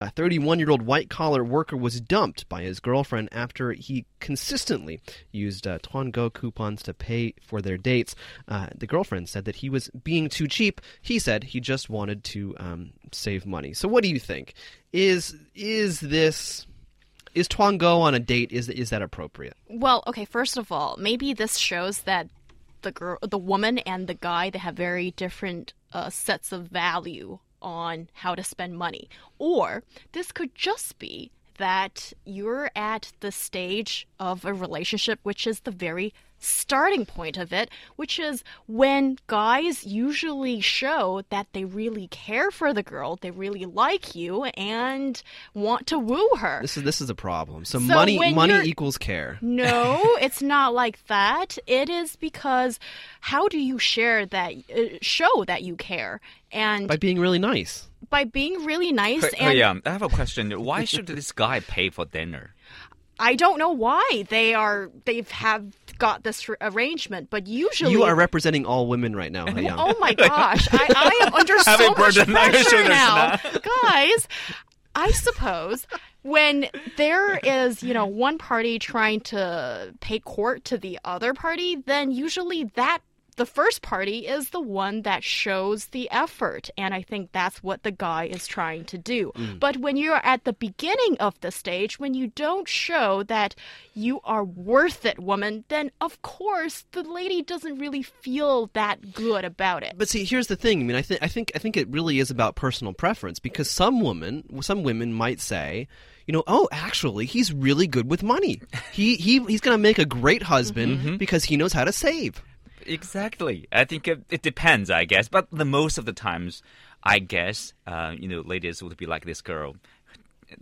A 31 year old white collar worker was dumped by his girlfriend after he consistently used uh, tuangou coupons to pay for their dates. Uh, the girlfriend said that he was being too cheap. He said he just wanted to um, save money. So, what do you think? Is is this is tuangou on a date? Is is that appropriate? Well, okay. First of all, maybe this shows that the girl, the woman, and the guy they have very different uh, sets of value on how to spend money. Or this could just be that you're at the stage of a relationship which is the very starting point of it, which is when guys usually show that they really care for the girl, they really like you, and want to woo her. This is this is a problem. So, so money money equals care. No, it's not like that. It is because how do you share that uh, show that you care and by being really nice by being really nice. and yeah, I have a question. Why should this guy pay for dinner? I don't know why they are. They have have got this arrangement, but usually you are representing all women right now. oh my gosh, I, I am under so much pressure now, guys. I suppose when there is, you know, one party trying to pay court to the other party, then usually that the first party is the one that shows the effort. And I think that's what the guy is trying to do. Mm. But when you're at the beginning of the stage, when you don't show that you are worth it, woman, then of course the lady doesn't really feel that good about it. But see, here's the thing. I mean, I think I think I think it really is about personal preference because some women, some women might say, you know, oh, actually, he's really good with money. He he he's going to make a great husband mm-hmm. because he knows how to save exactly. I think it, it, depends, I guess. But the most of the times, I guess, uh, you know, ladies would be like this girl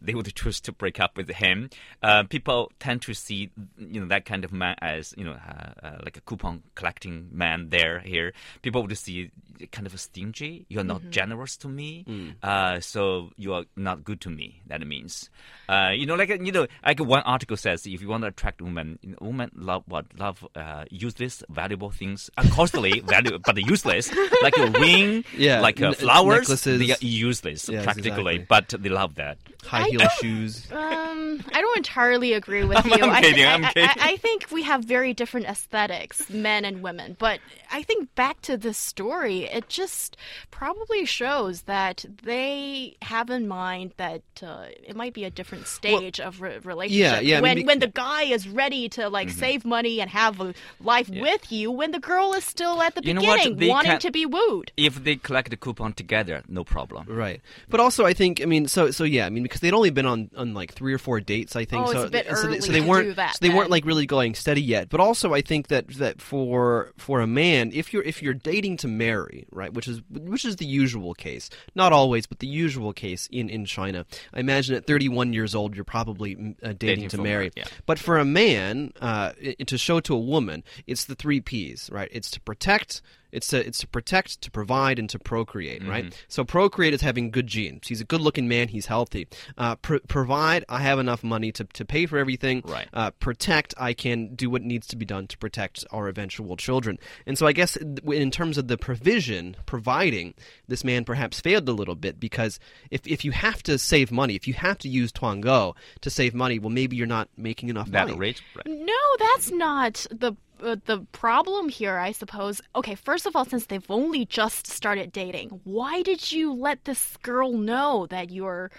they would choose to break up with him. Uh, people tend to see you know that kind of man as you know uh, uh, like a coupon collecting man there here. People would see kind of a stingy. You're not mm-hmm. generous to me, mm. so you are not good to me. That means uh, you know like you know like one article says if you want to attract women, women love what love uh, useless valuable things, costly value but useless like a ring, yeah, like flowers. Necklaces. They are useless yes, practically, exactly. but they love that high heel shoes. Um, I don't entirely agree with you. I'm, kidding. I, I'm kidding. I, I, think we have very different aesthetics, men and women. But I think back to this story, it just probably shows that they have in mind that uh, it might be a different stage well, of re- relationship. Yeah, yeah. When I mean, when the guy is ready to like mm-hmm. save money and have a life yeah. with you, when the girl is still at the you beginning wanting to be wooed. If they collect the coupon together, no problem. Right. But also, I think, I mean, so so yeah, I mean, because they'd only been on on like three or four dates, I think. Oh, so, it's a bit so, they, so they weren't that, so they then. weren't like really going steady yet. But also, I think that that for for a man, if you're if you're dating to marry, right, which is which is the usual case, not always, but the usual case in in China. I imagine at 31 years old, you're probably mm, uh, dating, dating, to marry. yeah. But for a man, uh, it, to show to a woman, it's the three P's, right? It's to protect it's to it's to protect, to provide, and to procreate, mm-hmm. right? So procreate is having good genes. He's a good-looking man. He's healthy. Uh, pr- provide, I have enough money to, to pay for everything. Right. Uh, protect, I can do what needs to be done to protect our eventual children. And so I guess in terms of the provision, providing, this man perhaps failed a little bit because if if you have to save money, if you have to use tuangou to save money, well, maybe you're not making enough that money. Rate, right. No, that's not the uh, the problem here, I suppose. Okay, first of all, since they've only just started dating, why did you let this girl know that you're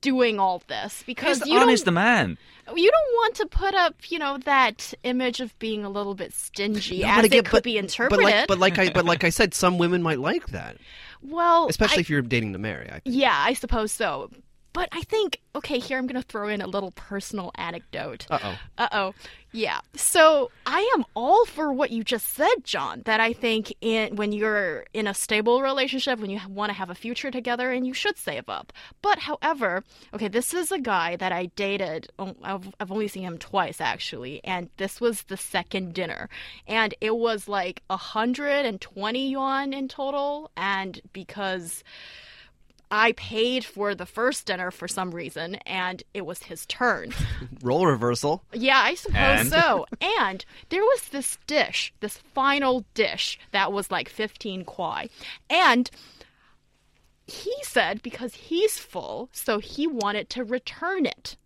doing all this? Because He's you honest don't, man. You don't want to put up, you know, that image of being a little bit stingy no, as it could but, be interpreted. But like, but like I, but like I said, some women might like that. Well, especially I, if you're dating to marry. I yeah, I suppose so. But I think, okay, here I'm going to throw in a little personal anecdote. Uh oh. Uh oh. Yeah. So I am all for what you just said, John, that I think in, when you're in a stable relationship, when you want to have a future together, and you should save up. But however, okay, this is a guy that I dated. Oh, I've, I've only seen him twice, actually. And this was the second dinner. And it was like 120 yuan in total. And because I paid for the first dinner for some reason, and it was his turn. Role reversal. Yeah, I suppose and? so. And there was this dish, this final dish that was like 15 kwai. And he said because he's full, so he wanted to return it.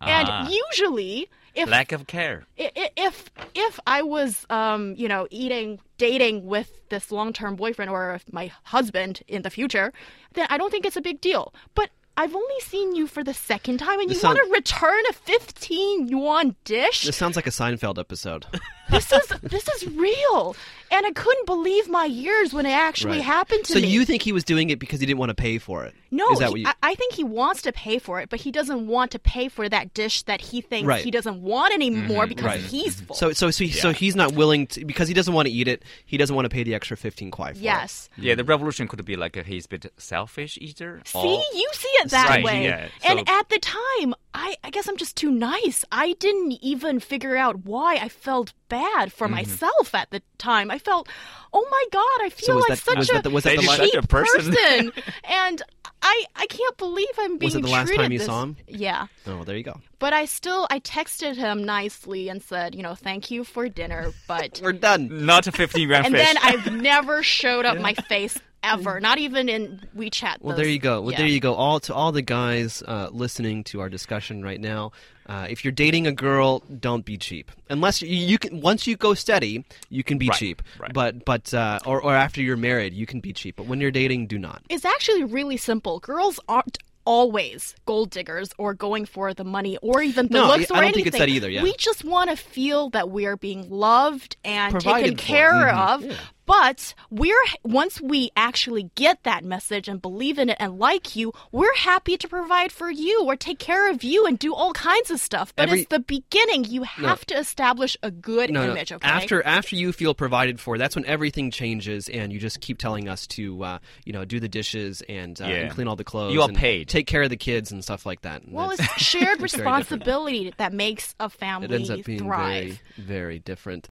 And Ah. usually, if Lack of care. If if I was um you know eating dating with this long-term boyfriend or my husband in the future then I don't think it's a big deal but I've only seen you for the second time and you This want to return a 15 yuan dish This sounds like a Seinfeld episode. this is this is real and I couldn't believe my ears when it actually Right. happened to so me So you think he was doing it because he didn't want to pay for it? no, Is that he- what you? I, I think he wants to pay for it, but he doesn't want to pay for that dish that he thinks Right. he doesn't want anymore mm-hmm. because right. he's full. so so so, he, so he's not willing to because he doesn't want to eat it. He doesn't want to pay the extra fifteen kwai for it. yes. Yeah, the revolution could be like a, he's a bit selfish either. See, or- you see it that Right, way. yeah, And at the time, I, I guess I'm just too nice. I didn't even figure out why I felt bad for Mm-hmm. myself at the time. I felt, oh my god, I feel was like that- was such that the- a was that cheap Such a person. person. and I I can't believe I'm being Was it the last treated time you this- saw him? Yeah. Oh, well, there you go. But I still I texted him nicely and said, you know, thank you for dinner, but We're done. Not a 15 grand. and fish. then I've never showed up my face ever, not even in WeChat. Well, those- there you go. Well, yeah. there you go. All to all the guys uh, listening to our discussion right now. Uh, if you're dating a girl, don't be cheap. Unless you, you can, once you go steady, you can be Right, cheap. right. But but uh, or or after you're married, you can be cheap. But when you're dating, do not. It's actually really simple. Girls aren't always gold diggers or going for the money or even the No, looks I or don't anything. think it's that either, yeah. We just want to feel that we are being loved and Provided taken for. care Mhm, of. But we're once we actually get that message and believe in it and like you, we're happy to provide for you or take care of you and do all kinds of stuff. But Every- it's the beginning. You have to establish a good No, no. image. Okay. After after you feel provided for, that's when everything changes, and you just keep telling us to, uh, you know, do the dishes and, uh, Yeah. and clean all the clothes. You are and paid. Take care of the kids and stuff like that. And well, that's- it's shared it's responsibility that makes a family It ends up being thrive. very very different.